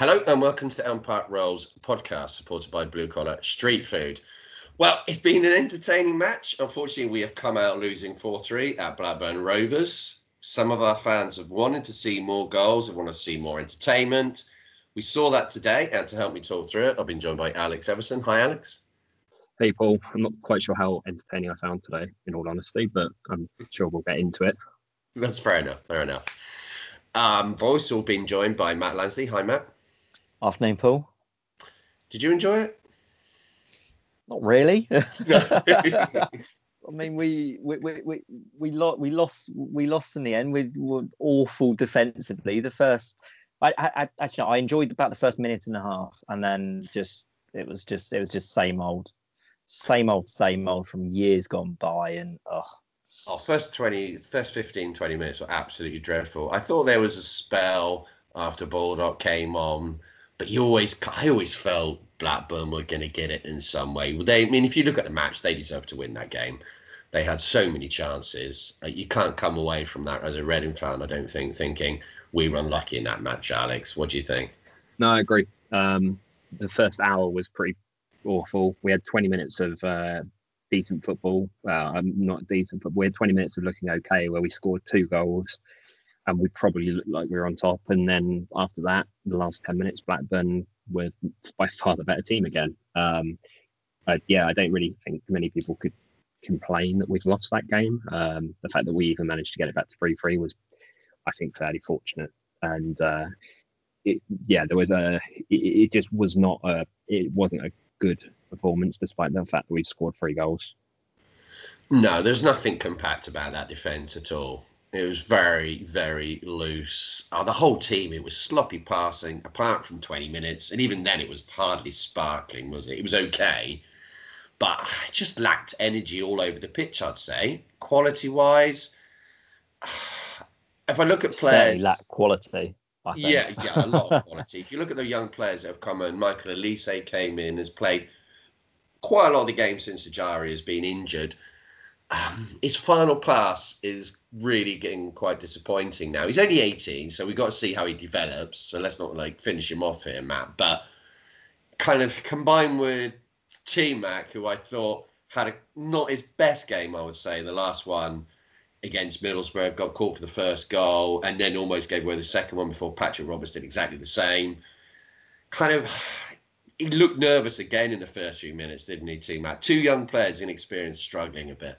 Hello and welcome to the Elm Park Rolls podcast, supported by Blue Collar Street Food. Well, it's been an entertaining match. Unfortunately, we have come out losing 4 3 at Blackburn Rovers. Some of our fans have wanted to see more goals, they want to see more entertainment. We saw that today, and to help me talk through it, I've been joined by Alex Everson. Hi, Alex. Hey, Paul. I'm not quite sure how entertaining I found today, in all honesty, but I'm sure we'll get into it. That's fair enough. Fair enough. Um, I've also been joined by Matt Lansley. Hi, Matt. Afternoon, Paul. Did you enjoy it? Not really. I mean, we we we we we, lo- we lost we lost in the end. We were awful defensively. The first, I, I actually I enjoyed about the first minute and a half, and then just it was just it was just same old, same old, same old from years gone by, and oh. Oh, first 20, first 15, 20 minutes were absolutely dreadful. I thought there was a spell after Baldock came on but you always, I always felt Blackburn were going to get it in some way. They, I mean, if you look at the match, they deserve to win that game. They had so many chances. Uh, you can't come away from that as a Reading fan, I don't think, thinking we were unlucky in that match. Alex, what do you think? No, I agree. Um, the first hour was pretty awful. We had 20 minutes of uh, decent football. Well, not decent, but we had 20 minutes of looking okay, where we scored two goals and we probably looked like we were on top. And then after that, the last 10 minutes, Blackburn were by far the better team again. Um, yeah, I don't really think many people could complain that we've lost that game. Um, the fact that we even managed to get it back to 3 3 was, I think, fairly fortunate. And uh, it, yeah, there was a, it, it just was not a, it wasn't a good performance despite the fact that we'd scored three goals. No, there's nothing compact about that defence at all. It was very, very loose. Uh, the whole team, it was sloppy passing, apart from 20 minutes. And even then, it was hardly sparkling, was it? It was okay. But it just lacked energy all over the pitch, I'd say. Quality wise, if I look at players. Lack quality. Yeah, yeah, a lot of quality. if you look at the young players that have come in, Michael Olise came in, has played quite a lot of the games since Ejaria has been injured um, his final pass is really getting quite disappointing now. He's only 18, so we've got to see how he develops. So let's not like finish him off here, Matt. But kind of combined with T Mac, who I thought had a, not his best game, I would say, the last one against Middlesbrough, got caught for the first goal and then almost gave away the second one before Patrick Roberts did exactly the same. Kind of, he looked nervous again in the first few minutes, didn't he, T Mac? Two young players, inexperienced, struggling a bit.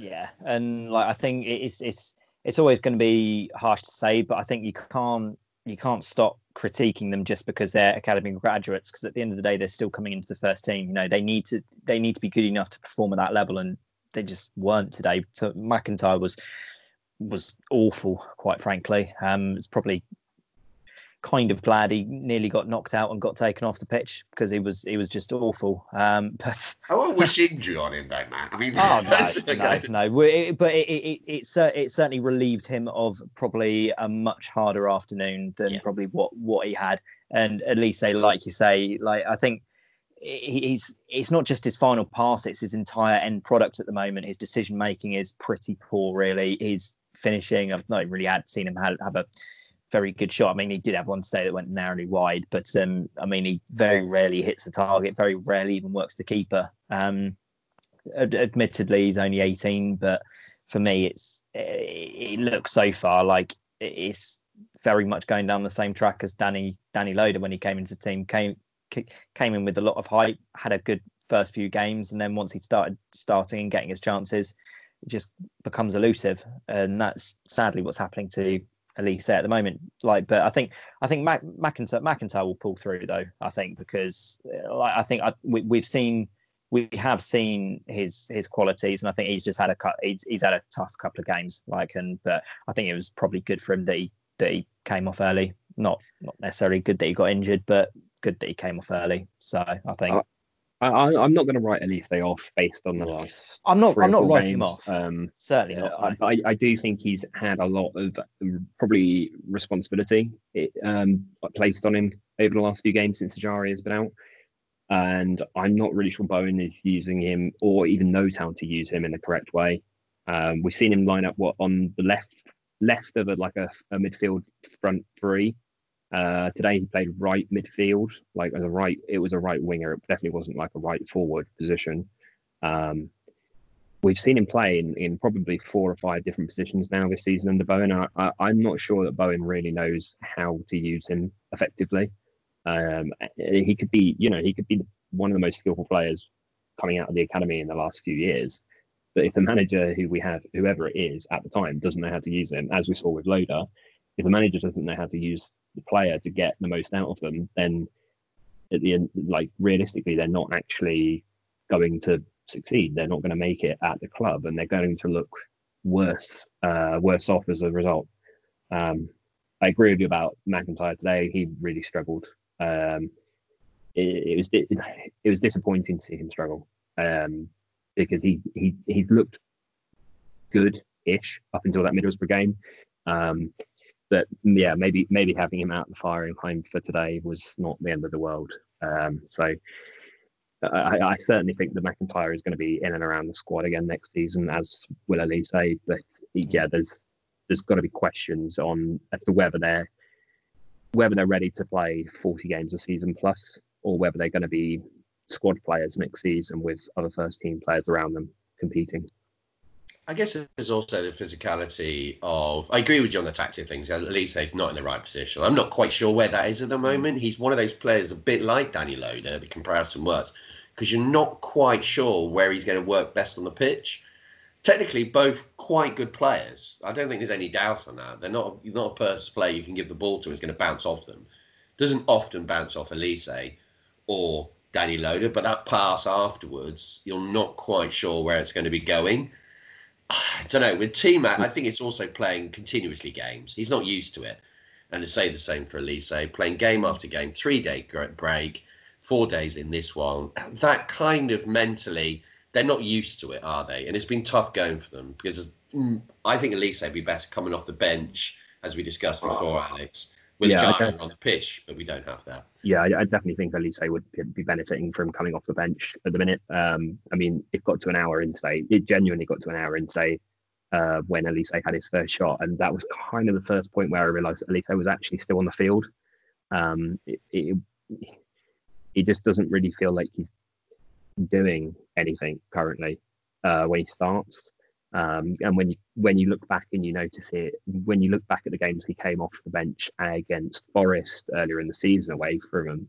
Yeah, and like I think it's it's it's always going to be harsh to say, but I think you can't you can't stop critiquing them just because they're academy graduates because at the end of the day they're still coming into the first team you know they need to they need to be good enough to perform at that level and they just weren't today. So mcintyre was was awful quite frankly. Um it's probably kind of glad he nearly got knocked out and got taken off the pitch because he was he was just awful. Um, but I won't wish injury on him, though, Matt. I mean, oh, no, no, no, it, but it it, it, it, it certainly relieved him of probably a much harder afternoon than yeah. probably what what he had. And at least say, like you say, like I think he's it's not just his final pass; it's his entire end product at the moment. His decision making is pretty poor, really. His finishing, I've not really had seen him have, have a very good shot. I mean, he did have one today that went narrowly wide, but um, I mean, he very rarely hits the target. Very rarely even works the keeper. Um, ad- admittedly, he's only 18, but for me, it's it looks so far like it's very much going down the same track as Danny Danny Loader when he came into the team. Came came in with a lot of hype, had a good first few games, and then once he started starting and getting his chances, it just becomes elusive, and that's sadly what's happening to Olise at the moment. Like, but I think I think Mac, McIntyre McIntyre will pull through though. I think because uh, like I think I, we, we've seen we have seen his his qualities, and I think he's just had a cut. He's, he's had a tough couple of games. Like, and but I think it was probably good for him that he that he came off early. Not not necessarily good that he got injured, but good that he came off early. So I think I, am not going to write Olise off based on the last. I'm not. I'm not writing him off. Um, Certainly not. I, I, do think he's had a lot of um, probably responsibility it, um, placed on him over the last few games since Ejaria has been out, and I'm not really sure Bowen is using him or even knows how to use him in the correct way. Um, we've seen him line up what on the left left of a, like a, a midfield front three, Uh, today he played right midfield, like as a right. It was a right winger. It definitely wasn't like a right forward position. Um, we've seen him play in, in probably four or five different positions now this season under Bowen. I, am not sure that Bowen really knows how to use him effectively. Um, he could be, you know, he could be one of the most skillful players coming out of the academy in the last few years. But if the manager who we have, whoever it is at the time, doesn't know how to use him, as we saw with Loader, if the manager doesn't know how to use the player to get the most out of them, then at the end, like realistically, they're not actually going to succeed. They're not going to make it at the club, and they're going to look worse, uh, worse off as a result. Um, I agree with you about McIntyre today. He really struggled. Um, it, it, was it, was disappointing to see him struggle um, because he he he's looked good-ish up until that Middlesbrough game. Um, but yeah, maybe maybe having him out the firing line for today was not the end of the world. Um, so I, I, certainly think that McIntyre is going to be in and around the squad again next season, as will say. But yeah, there's there's got to be questions on as to whether they're whether they're ready to play 40 games a season plus, or whether they're going to be squad players next season with other first team players around them competing. I guess there's also the physicality of. I agree with you on the tactic things. Olise is not in the right position. I'm not quite sure where that is at the hmm. moment. He's one of those players a bit like Danny Loader, the comparison works, because you're not quite sure where he's going to work best on the pitch. Technically, both quite good players. I don't think there's any doubt on that. They're not not a person player you can give the ball to is going to bounce off them. Doesn't often bounce off Olise or Danny Loader, but that pass afterwards, you're not quite sure where it's going to be going. I don't know. With T Mac, I think it's also playing continuously games. He's not used to it. And to say the same for Olise, playing game after game, three day break, four days in this one, that kind of mentally, they're not used to it, are they? And it's been tough going for them because mm, I think Olise would be better coming off the bench, as we discussed before, Alex, with yeah, Jara on the pitch, but we don't have that. Yeah, I, I definitely think Olise would be benefiting from coming off the bench at the minute. Um, I mean, it got to an hour in today. It genuinely got to an hour in today uh, when Olise had his first shot, and that was kind of the first point where I realised Olise was actually still on the field. Um, it, it, it just doesn't really feel like he's doing anything currently uh, when he starts. Um, and when you when you look back and you notice it, when you look back at the games he came off the bench against Forest earlier in the season, away from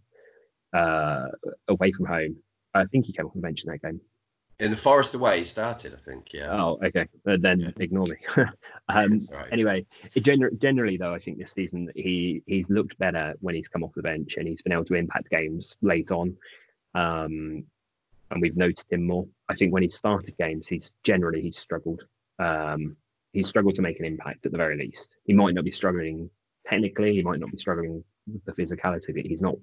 uh, away from home, I think he came off the bench in that game. In the Forest away, he started, I think. Yeah. Oh, okay. But then yeah. ignore me. um, right. Anyway, gener- generally though, I think this season he he's looked better when he's come off the bench and he's been able to impact games late on. Um, and we've noticed him more. I think when he started games, he's generally he's struggled. Um, he's struggled to make an impact at the very least. He might not be struggling technically, he might not be struggling with the physicality, but he's not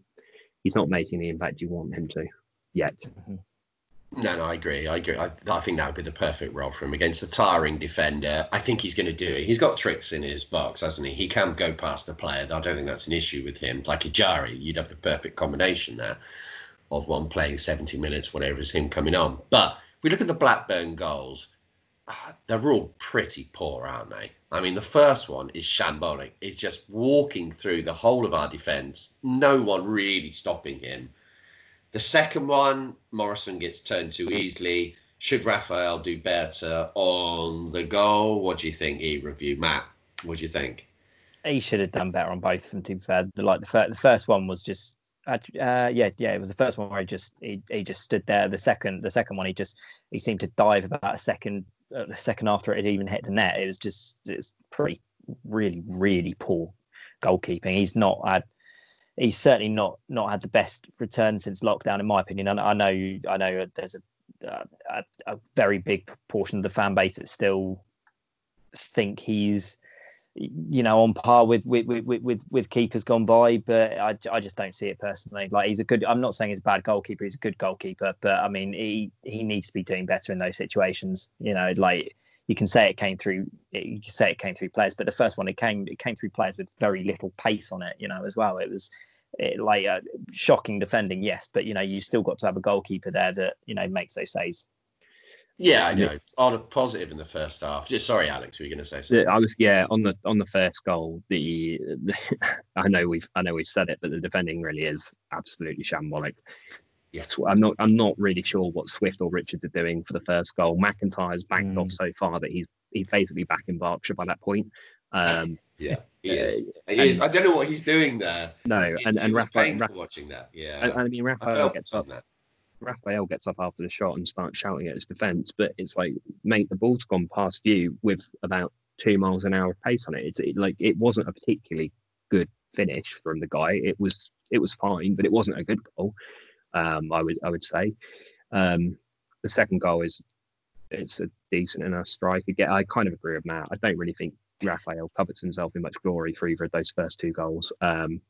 he's not making the impact you want him to yet. Mm-hmm. No, no, I agree. I agree. I, I think that would be the perfect role for him against a tiring defender. I think he's going to do it. He's got tricks in his box, hasn't he? He can go past the player. I don't think that's an issue with him. Like Ejaria, you'd have the perfect combination there of one playing 70 minutes, whatever is him coming on. But if we look at the Blackburn goals, uh, they're all pretty poor, aren't they? I mean, the first one is shambolic. It's just walking through the whole of our defence, no one really stopping him. The second one, Morrison gets turned too easily. Should Rafael do better on the goal? What do you think, E review? Matt, what do you think? He should have done better on both of them, to be fair. Like the, first, the first one was just uh, yeah, yeah, it was the first one where he just he, he just stood there. The second, the second one, he just he seemed to dive about a second, uh, second after it had even hit the net. It was just it's pretty, really, really poor goalkeeping. He's not had, he's certainly not not had the best return since lockdown, in my opinion. I, I know, I know, there's a, a a very big portion of the fan base that still think he's you know, on par with with with with, with keepers gone by. But I, I just don't see it personally. Like he's a good. I'm not saying he's a bad goalkeeper. He's a good goalkeeper, but I mean, he he needs to be doing better in those situations. You know, like you can say it came through. You can say it came through players, but the first one it came it came through players with very little pace on it. You know, as well. It was. It, like uh, shocking defending, yes, but you know you still got to have a goalkeeper there that you know makes those saves. Yeah, I know. On a positive in the first half. Just sorry, Alex, were you going to say something? I was yeah on the on the first goal. The, the I know we've I know we've said it, but the defending really is absolutely shambolic. Yeah. I'm not I'm not really sure what Swift or Richards are doing for the first goal. McIntyre's backed Mm. off so far that he's he's basically back in Berkshire by that point. Um, Yeah, he Yeah, is. He and- is. I don't know what he's doing there. no, It- and it and was Rafael, painful watching that. Yeah, I, I mean I Rafael gets on up that. Rafael gets up after the shot and starts shouting at his defence, but it's like, mate, the ball's gone past you with about two miles an hour pace on it. It's it, like it wasn't a particularly good finish from the guy. It was it was fine, but it wasn't a good goal. Um, I would I would say. Um, the second goal is it's a decent enough strike. Again, I kind of agree with Matt. I don't really think Rafael covets himself in much glory for either of those first two goals. Um,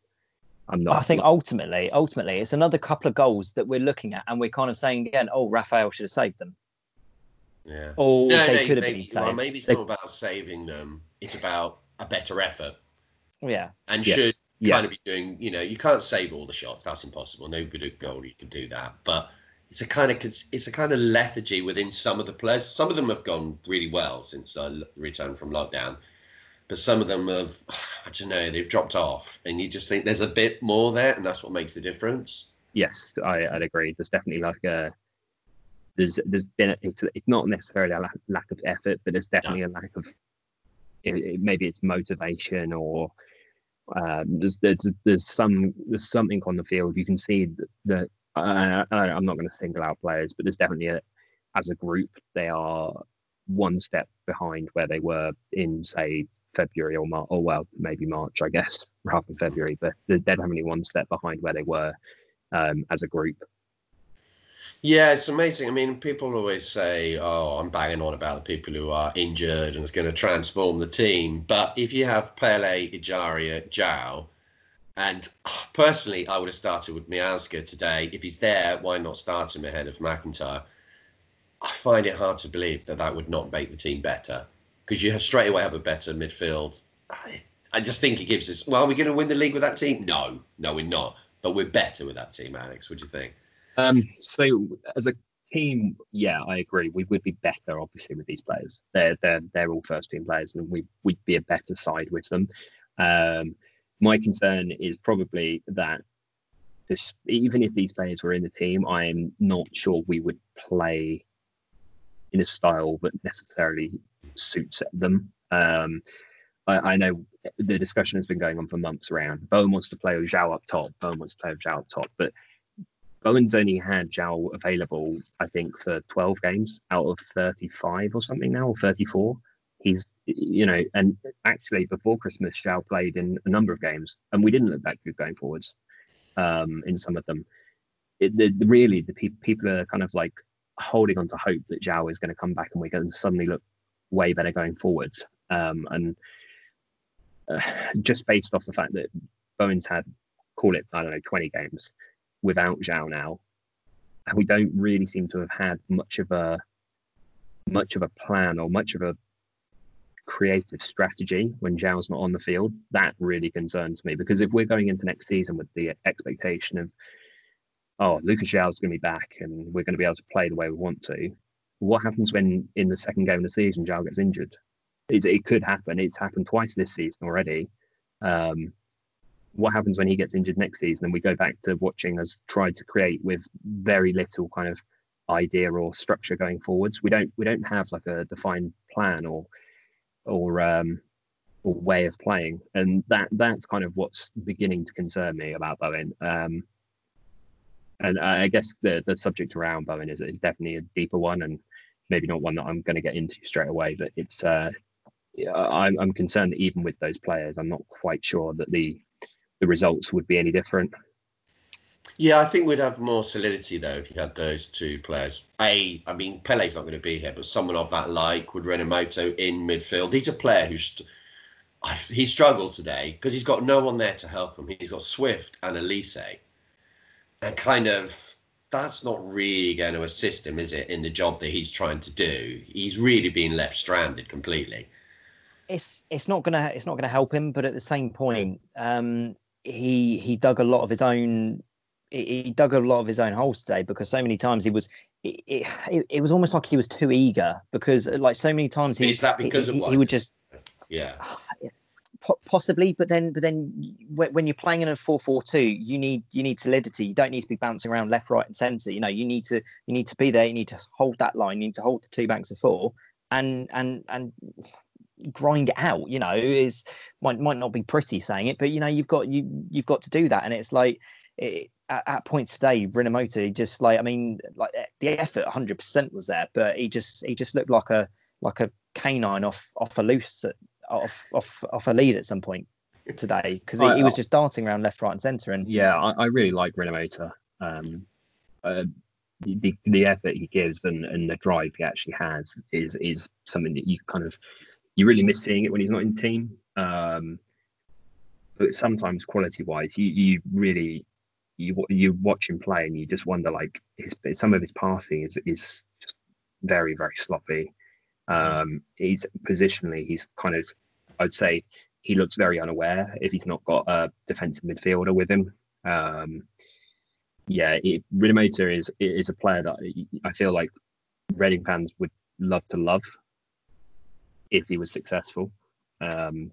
I'm not. I think ultimately, ultimately, it's another couple of goals that we're looking at, and we're kind of saying again, "Oh, Rafael should have saved them, Yeah. or No, they no, could have maybe, been saved." well, maybe it's They- not about saving them. It's about a better effort, yeah, and Yes. should Yeah. kind of be doing. You know, you can't save all the shots. That's impossible. No Nobody goalie can do that. But it's a kind of it's a kind of lethargy within some of the players. Some of them have gone really well since I returned from lockdown, but some of them have. I don't know. They've dropped off, and you just think there's a bit more there, and that's what makes the difference. yes, I, I'd agree. There's definitely like a there's there's been it's, it's not necessarily a lack, lack of effort, but there's definitely a lack of it, it- maybe it's motivation or um, there's, there's there's some there's something on the field you can see that, uh, I'm not going to single out players, but there's definitely a as a group they are one step behind where they were in say February or March, or well maybe March I guess rather than February, but they're definitely one step behind where they were um, as a group. Yeah, it's amazing. I mean, people always say, "Oh, I'm banging on about the people who are injured and it's going to transform the team." But if you have Pele, Ejaria, João, and ah, personally, I would have started with Miazga today. If he's there, why not start him ahead of McIntyre? I find it hard to believe that that would not make the team better because you have straight away have a better midfield. I, I just think it gives us. Well, are we going to win the league with that team? No, no, we're not. But we're better with that team, Alex. What do you think? Um, so as a team, yeah, I agree. We would be better, obviously, with these players. They're they're they're all first team players, and we we'd be a better side with them. Um, my concern is probably that this, even if these players were in the team, I am not sure we would play in a style that necessarily suits them. Um, I, I know the discussion has been going on for months around. Bowen wants to play with João up top. Bowen wants to play with João up top, but Bowen's only had João available, I think, for 12 games out of 35 or something now, or 34. He's, you know, and actually before Christmas, João played in a number of games, and we didn't look that good going forwards um, in some of them. It, the, really, the pe- people are kind of like holding on to hope that João is going to come back and we're going to suddenly look way better going forward. Um, and uh, just based off the fact that Bowen's had, call it, I don't know, 20 games without João now, and we don't really seem to have had much of a much of a plan or much of a creative strategy when João's not on the field. That really concerns me because if we're going into next season with the expectation of oh, Lucas João's going to be back and we're going to be able to play the way we want to, what happens when in the second game of the season João gets injured? It, it could happen. It's happened twice this season already. Um, what happens when he gets injured next season and we go back to watching us try to create with very little kind of idea or structure going forwards we don't we don't have like a defined plan or or um or way of playing and that that's kind of what's beginning to concern me about bowen um and i guess the the subject around bowen is, is definitely a deeper one and maybe not one that i'm going to get into straight away but it's uh I'm, I'm concerned that even with those players i'm not quite sure that the the results would be any different. Yeah, I think we'd have more solidity though if you had those two players. A, I mean, Pele's not going to be here, but someone of that like would Rinomhota in midfield. He's a player who's he struggled today because he's got no one there to help him. He's got Swift and Olise, and kind of that's not really going to assist him, is it, in the job that he's trying to do? He's really being left stranded completely. it's it's not gonna it's not gonna help him, but at the same point, um, he he dug a lot of his own he dug a lot of his own holes today because so many times he was it, it, it, was almost like he was too eager because like so many times he is that because he, he would just yeah possibly but then but then when you're playing in a 4-4-2 you need you need solidity. You don't need to be bouncing around left right and center you know you need to you need to be there. You need to hold that line. You need to hold the two banks of four and and and grind it out you know is might might not be pretty saying it but you know you've got you you've got to do that. And it's like it, at, at, points today Rinomhota just like i mean like eh, the effort 100% was there but he just he just looked like a like a canine off off a loose off off off a lead at some point today because he, he, was just darting around left right and center and yeah i, I really like Rinomhota um uh, the, the effort he gives and, and the drive he actually has is is something that you kind of you really miss seeing it when he's not in team. Um, but sometimes quality wise, you you really you you watch him play and you just wonder like his some of his passing is is just very very sloppy. Um, he's positionally he's kind of I'd say he looks very unaware if he's not got a defensive midfielder with him. Um, yeah, it, is is a player that I feel like Reading fans would love to love if he was successful. Um,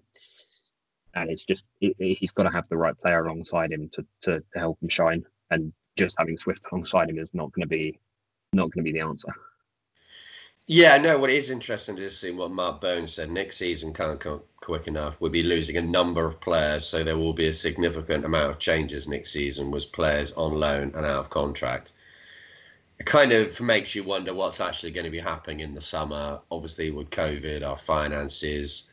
and it's just it, it, he's got to have the right player alongside him to, to, to help him shine. And just having Swift alongside him is not going to be not going to be the answer. Yeah, no. What is interesting is seeing what Mark Bones said. Next season can't come quick enough. We'll be losing a number of players, so there will be a significant amount of changes next season. Was players on loan and out of contract it kind of makes you wonder what's actually going to be happening in the summer. Obviously, with COVID, our finances,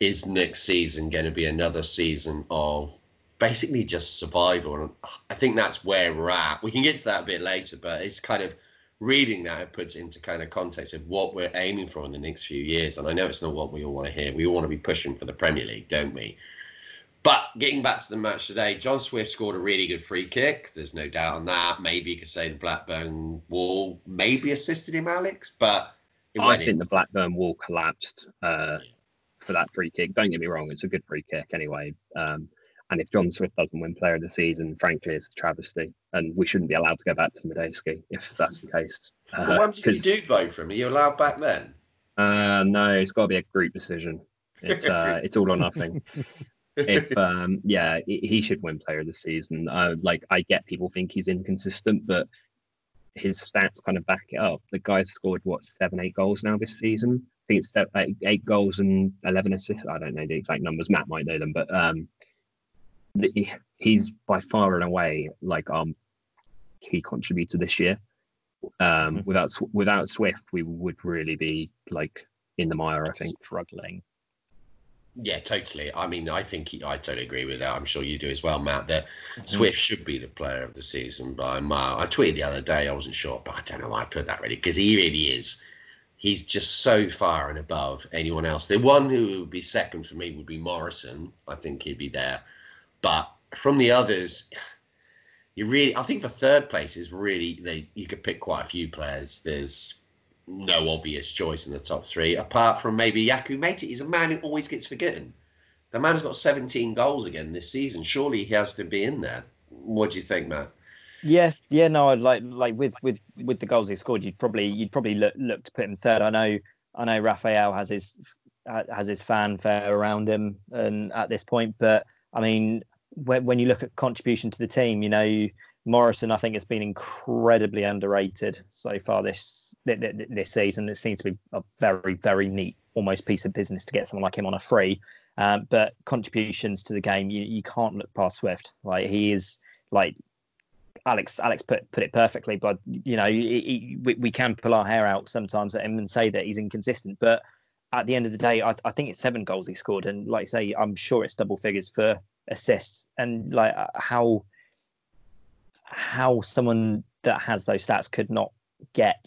is next season going to be another season of basically just survival? I think that's where we're at. We can get to that a bit later, but it's kind of reading that it puts into kind of context of what we're aiming for in the next few years. And I know it's not what we all want to hear. We all want to be pushing for the Premier League, don't we? But getting back to the match today, John Swift scored a really good free kick. There's no doubt on that. Maybe you could say the Blackburn wall maybe assisted him, Alex, but I think in. the Blackburn wall collapsed uh, for that free kick. Don't get me wrong, it's a good free kick anyway. Um, and if John Swift doesn't win Player of the Season, frankly, it's a travesty, and we shouldn't be allowed to go back to Madejski if that's the case. Uh, well, you do vote for him? Are you allowed back then? Uh, no, it's got to be a group decision. It's uh, it's all or nothing. if um yeah he should win player of the season uh, like i get people think he's inconsistent but his stats kind of back it up the guy's scored what seven eight goals now this season i think it's eight, eight goals and 11 assists i don't know the exact numbers matt might know them but um he's by far and away like um key contributor this year um mm-hmm. without without swift we would really be like in the mire i think struggling yeah, totally. I mean, I think he, I totally agree with that. I'm sure you do as well, Matt. That mm-hmm. Swift should be the player of the season by a mile. I tweeted the other day. I wasn't sure, but I don't know why I put that really because he really is. He's just so far and above anyone else. The one who would be second for me would be Morrison. I think he'd be there, but from the others, you really. I think the third place is really they. You could pick quite a few players. There's no obvious choice in the top three, apart from maybe Yakou Meite. He's a man who always gets forgotten. The man's got 17 goals again this season. Surely he has to be in there. What do you think, Matt? Yeah, yeah, no, I'd like like with with with the goals he scored, you'd probably you'd probably look look to put him third. I know I know Rafael has his has his fanfare around him and at this point, but I mean when, when you look at contribution to the team, you know Morrison, I think, has been incredibly underrated so far this this season. It seems to be a very, very neat, almost piece of business to get someone like him on a free. Um, but contributions to the game, you, you can't look past Swift. Like he is like Alex. Alex put put it perfectly. But you know, he, he, we, we can pull our hair out sometimes at him and say that he's inconsistent. But at the end of the day, I, I think it's seven goals he scored, and like I say, I'm sure it's double figures for assists. And like uh, how how someone that has those stats could not get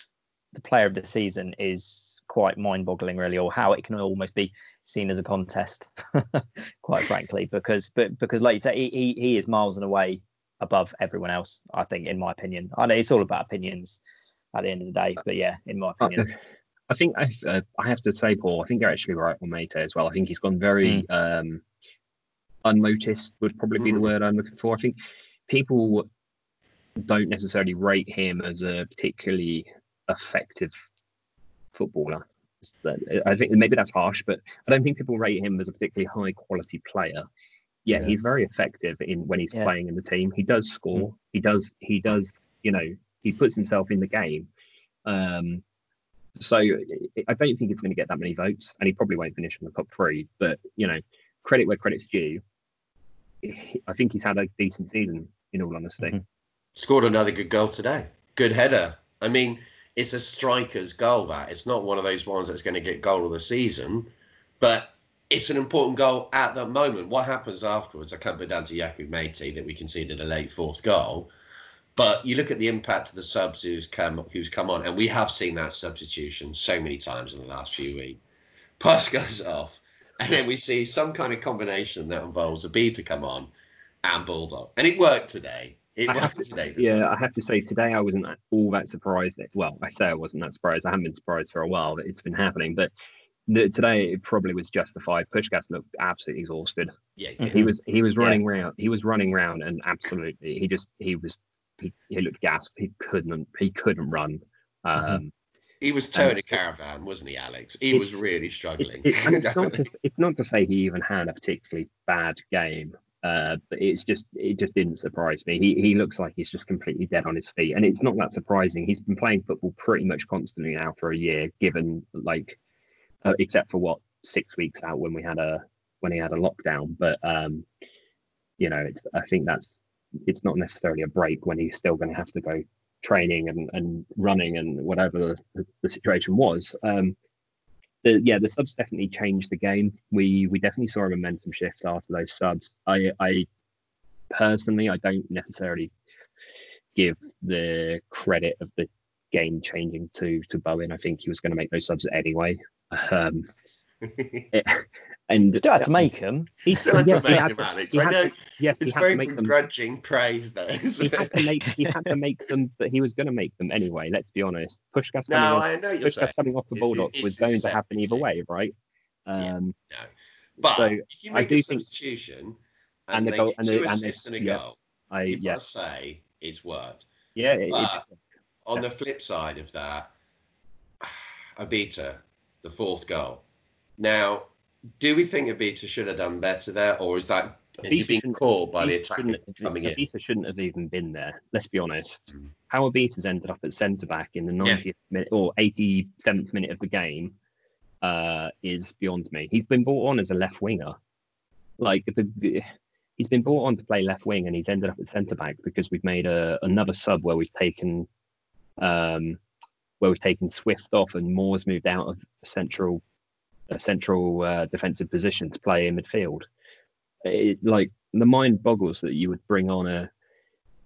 the player of the season is quite mind-boggling really or how it can almost be seen as a contest quite frankly because but because like you say he, he is miles and away above everyone else i think in my opinion. I know it's all about opinions at the end of the day but yeah in my opinion i think i, uh, I have to say paul i think you're actually right on Meite as well i think he's gone very mm. um unnoticed would probably be the mm. word i'm looking for i think people don't necessarily rate him as a particularly effective footballer. I think maybe that's harsh, but I don't think people rate him as a particularly high quality player. Yeah, yeah. he's very effective in when he's yeah. playing in the team. He does score. Mm. He does. He does. You know, he puts himself in the game. Um, so I don't think he's going to get that many votes, and he probably won't finish in the top three. But you know, credit where credit's due. I think he's had a decent season, in all honesty. Mm-hmm. Scored another good goal today. Good header. I mean, it's a striker's goal. That it's not one of those ones that's going to get goal of the season, but it's an important goal at the moment. What happens afterwards? I can't put down to Yakou Meite that we conceded a late fourth goal. But you look at the impact of the subs who's come who's come on, and we have seen that substitution so many times in the last few weeks. Pass goes off, and then we see some kind of combination that involves a B to come on and Baldock, and it worked today. It I worked to, today. Yeah, I have to say today I wasn't all that surprised. That, well, I say I wasn't that surprised. I haven't been surprised for a while that it's been happening, but the, today it probably was justified. Pușcaș looked absolutely exhausted. Yeah, yeah. he was he was running yeah. around. He was running round and absolutely he just he was he, he looked gasped. He couldn't he couldn't run. Mm-hmm. Um, he was towing a caravan, wasn't he, Alex? He was really struggling. It, it, it's, not to, it's not to say he even had a particularly bad game, uh, but it's just it just didn't surprise me. He he looks like he's just completely dead on his feet, and it's not that surprising. He's been playing football pretty much constantly now for a year, given like uh, except for what six weeks out when we had a when he had a lockdown. But um, you know, it's I think that's it's not necessarily a break when he's still going to have to go training and, and running and whatever the, the situation was. Um, the, yeah, the subs definitely changed the game. We we definitely saw a momentum shift after those subs. I I personally I don't necessarily give the credit of the game changing to to Bowen. I think he was going to make those subs anyway. Um, and still had to make them. He still had to make them, Alex. I know. To, yes, it's very begrudging them. praise, though. He had to make. He had to make them, but he was going to make them anyway. Let's be honest. Pușcaș no, coming I off, know Pușcaș coming off the Bulldogs was going to happen either way, right? Um, yeah, no. But so if you make I do a substitution think, and, and the goal and two the, assists and, a yeah, goal, I you yeah. say it's worked. Yeah, it, but it, on the flip side of that, Obita, the fourth goal. Now do we think Obita should have done better there, or is that is he being caught by the attack coming in? Obita shouldn't have even been there. Let's be honest. Mm. How Obita's ended up at centre back in the 90th yeah. minute or 87th minute of the game uh, is beyond me. He's been brought on as a left winger. Like the, he's been brought on to play left wing, and he's ended up at centre back because we've made a, another sub where we've taken um, where we've taken Swift off and Moore's moved out of central a central uh, defensive position to play in midfield. It, like the mind boggles that you would bring on a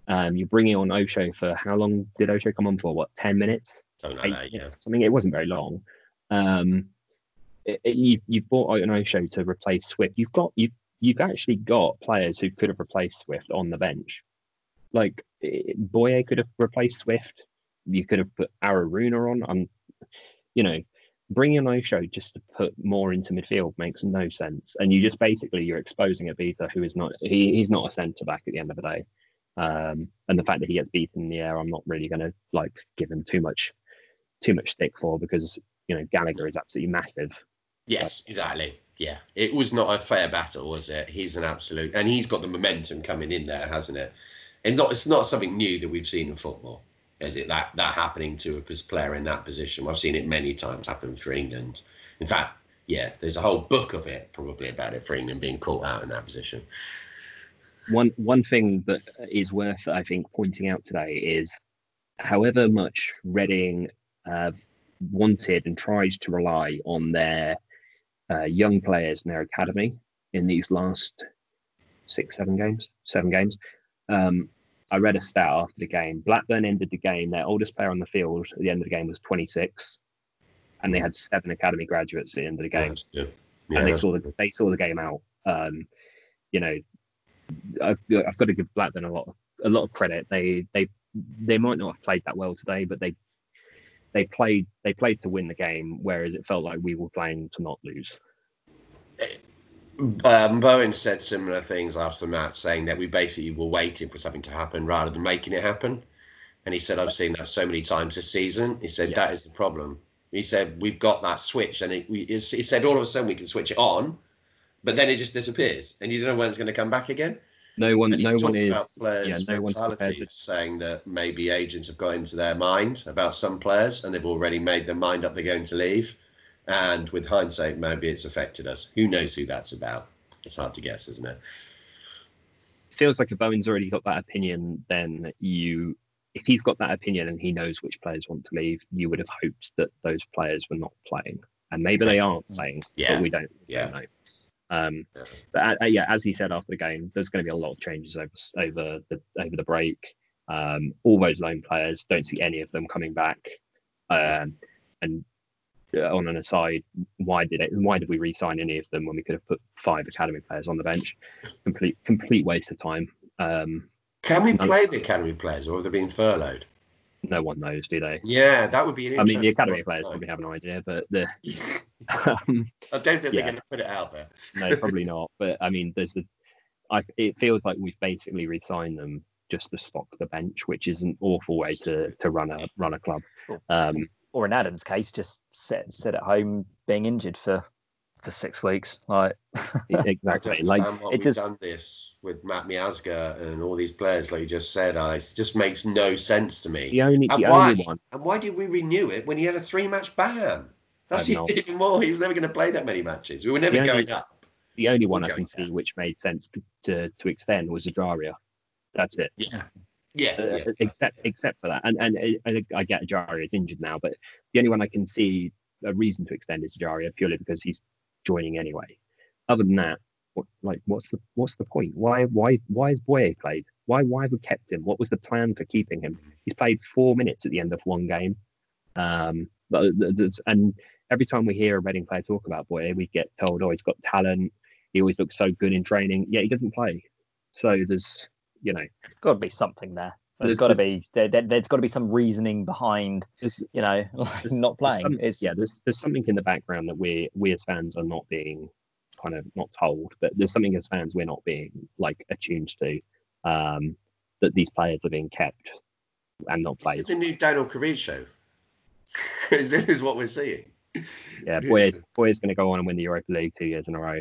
um, you're bringing on Osho for how long did Osho come on for? What, 10 minutes? Something like Eight, that, yeah. Something, it wasn't very long. Um, it, it, you, you've bought an Osho to replace Swift. You've got, you've, you've actually got players who could have replaced Swift on the bench. Like Boye could have replaced Swift. You could have put Araruna on. I'm, you know, bringing an Osho just to put more into midfield makes no sense. And you just basically you're exposing Obita, who is not he, he's not a centre back at the end of the day. Um, and the fact that he gets beaten in the air, I'm not really going to like give him too much too much stick for because you know Gallagher is absolutely massive. Yes, but, exactly. Yeah, it was not a fair battle, was it? He's an absolute, and he's got the momentum coming in there, hasn't it? And not it's not something new that we've seen in football is it that that happening to a player in that position? I've seen it many times happen for England. In fact, yeah, there's a whole book of it probably about it for England being caught out in that position. One one thing that is worth I think pointing out today is, however much Reading wanted and tried to rely on their uh, young players in their academy in these last six seven games seven games. Um, I read a stat after the game. Blackburn ended the game. Their oldest player on the field at the end of the game was 26, and they had seven academy graduates at the end of the game. Yeah, yeah, and they saw the they saw the game out. Um, you know, I've, I've, got to give Blackburn a lot of, a lot of credit. They they they might not have played that well today, but they they played they played to win the game, whereas it felt like we were playing to not lose. Um, Bowen said similar things after the match, saying that we basically were waiting for something to happen rather than making it happen. And he said, I've seen that so many times this season. He said, Yeah. that is the problem. He said, we've got that switch. And it, we, he said, all of a sudden we can switch it on, but then it just disappears. And you don't know when it's going to come back again. No one, no one is. about players' yeah, no one's to- saying that maybe agents have got into their mind about some players and they've already made their mind up they're going to leave. And with hindsight, maybe it's affected us. Who knows who that's about? It's hard to guess, isn't it? feels like if Bowen's already got that opinion, then you, if he's got that opinion and he knows which players want to leave, you would have hoped that those players were not playing, and maybe they aren't playing, Yeah. but we don't, we Yeah. don't know. Um, Yeah. but uh, uh, yeah, as he said after the game, there's going to be a lot of changes over over the over the break. Um, all those loan players don't see any of them coming back. Um, and on an aside, why did it? Why did we re-sign any of them when we could have put five academy players on the bench? Complete complete waste of time. Um, Can we play the academy players or have they been furloughed? no one knows, do they? Yeah, that would be an I mean, the academy players know. probably have an idea, but the um, I don't think Yeah. they're going to put it out there. no, probably not. But I mean, there's the. I, it feels like we've basically re-signed them just to stock the bench, which is an awful way to to run a run a club. Um, Or in Adam's case, just sit sit at home being injured for for six weeks. Like exactly. Like understand what it we've just- done this with Matt Miazga and all these players, like you just said, Alex. It just makes no sense to me. the only And the why? only one. And why did we renew it when he had a three-match ban? That's even more. He was never going to play that many matches. We were never only- going up. The only one I going can see which made sense to, to, to extend was Ejaria. That's it. Yeah, yeah, Uh, yeah. except except for that, and and I, I get Ejaria is injured now, but the only one I can see a reason to extend is Ejaria purely because he's joining anyway. Other than that, what like what's the what's the point? Why why why is Boye played? Why why have we kept him? What was the plan for keeping him? He's played four minutes at the end of one game, um, but and every time we hear a Reading player talk about Boye, we get told, oh, he's got talent. He always looks so good in training. Yeah, he doesn't play. So there's you know got to be something there. There's There's- got to be there, there, has got to be some reasoning behind there's, you know like There's- not there's playing. some- It's yeah, there's there's something in the background that we we as fans are not being kind of not told, but there's something as fans we're not being like attuned to. Um, that these players are being kept and not This played. the new Daniel Cravid show. this is what we're seeing. Yeah, Boy Boy is going to go on and win the Europa League two years in a row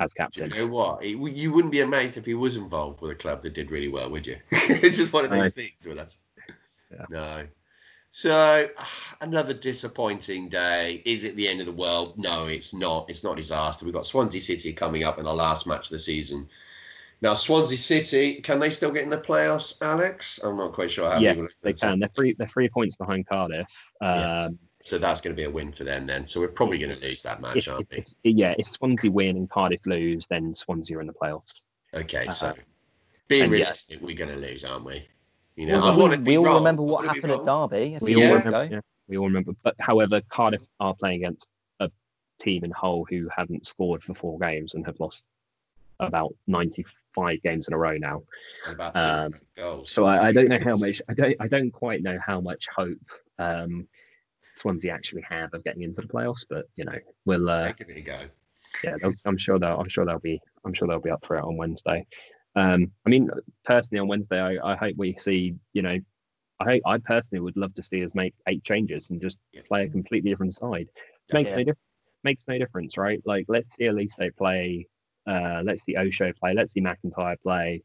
as Do you captain. know what? You wouldn't be amazed if he was involved with a club that did really well, would you? it's just one of those No. things. Well, that's Yeah. no. So another disappointing day. Is it the end of the world? No, it's not. It's not disaster. We've got Swansea City coming up in our last match of the season. Now, Swansea City, can they still get in the playoffs, Alex? I'm not quite sure how. Yes, they can. They're three. They're three points behind Cardiff. Um, Yes. So that's going to be a win for them then. So we're probably going to lose that match, if, aren't if, we? if- yeah, if Swansea win and Cardiff lose, then Swansea are in the playoffs. Okay, so Uh, being and yeah. realistic, we're going to lose, aren't we? You know, Well, we, we all wrong. remember what happened at. Derby a few We all years remember. ago. Yeah, we all remember. But however, Cardiff are playing against a team in Hull who haven't scored for four games and have lost about 95 games in a row now. About Um, goals. So I, I don't know how much. I don't. I don't quite know how much hope um, Swansea actually have of getting into the playoffs. But you know, we'll. Uh, Give it a go. yeah, I'm sure they'll. I'm sure they'll be. I'm sure they'll be up for it on Wednesday. Um, I mean, personally, on Wednesday, I, I hope we see. You know, I I personally would love to see us make eight changes and just Yeah. play a completely different side. Makes Yeah. no difference. Makes no difference, right? Like, let's see Olise play. Uh, let's see Osho play. Let's see McIntyre play.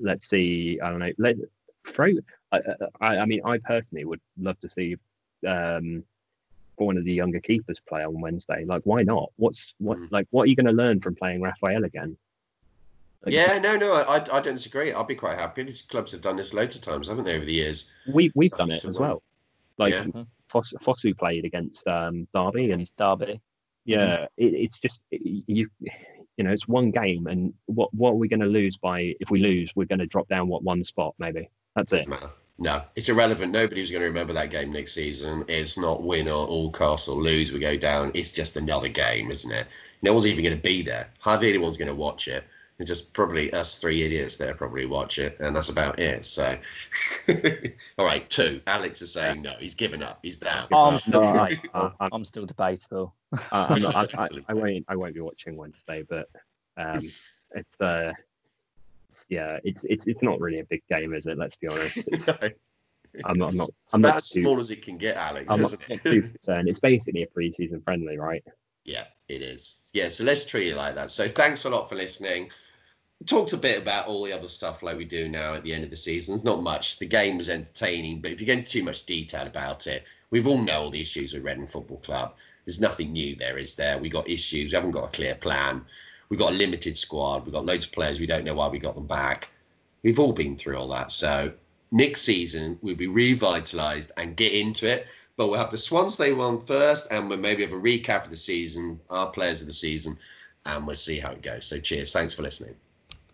Let's see. I don't know. Let throw. I, I, I mean, I personally would love to see um, for one of the younger keepers play on Wednesday. Like, why not? What's what? Mm. Like, what are you going to learn from playing Rafael again? Like, Yeah, no, no, I, I don't disagree. I'll be quite happy. These clubs have done this loads of times, haven't they, over the years? we we've done it as win. well. Like Yeah. Foss, Fosu played against um, Derby, and It's Derby. yeah, it, it's just you. You know, it's one game, and what what are we going to lose by? If we lose, we're going to drop down what one spot, maybe. That's it. Doesn't matter. No, it's irrelevant. Nobody's going to remember that game next season. It's not win or all cost or lose. We go down. It's just another game, isn't it? No one's even going to be there. Hardly anyone's going to watch it. It's just probably us three idiots there probably watch it, and that's about it. So, all right, two. Alex is saying no. He's given up. He's down. I'm still I, debatable. I, I'm- I'm still debatable. I, I'm not, I, I, I won't. I won't be watching Wednesday, but um, it's uh, yeah, it's it's it's not really a big game, is it? Let's be honest. It's, I'm not. I'm not. I'm not as too, small as it can get, Alex. I'm not, not too concerned. It's basically a pre-season friendly, right? Yeah, it is. Yeah, so let's treat it like that. So thanks a lot for listening. We talked a bit about all the other stuff like we do now at the end of the season. It's not much. The game was entertaining, but if you get into too much detail about it, we've all know all the issues with Reading Football Club. There's nothing new there, is there? We got issues. We haven't got a clear plan. We've got a limited squad. We've got loads of players. We don't know why we got them back. We've all been through all that. So next season we'll be revitalised and get into it. But we'll have the Swansea one first, and we'll maybe have a recap of the season, our players of the season, and we'll see how it goes. So cheers. Thanks for listening.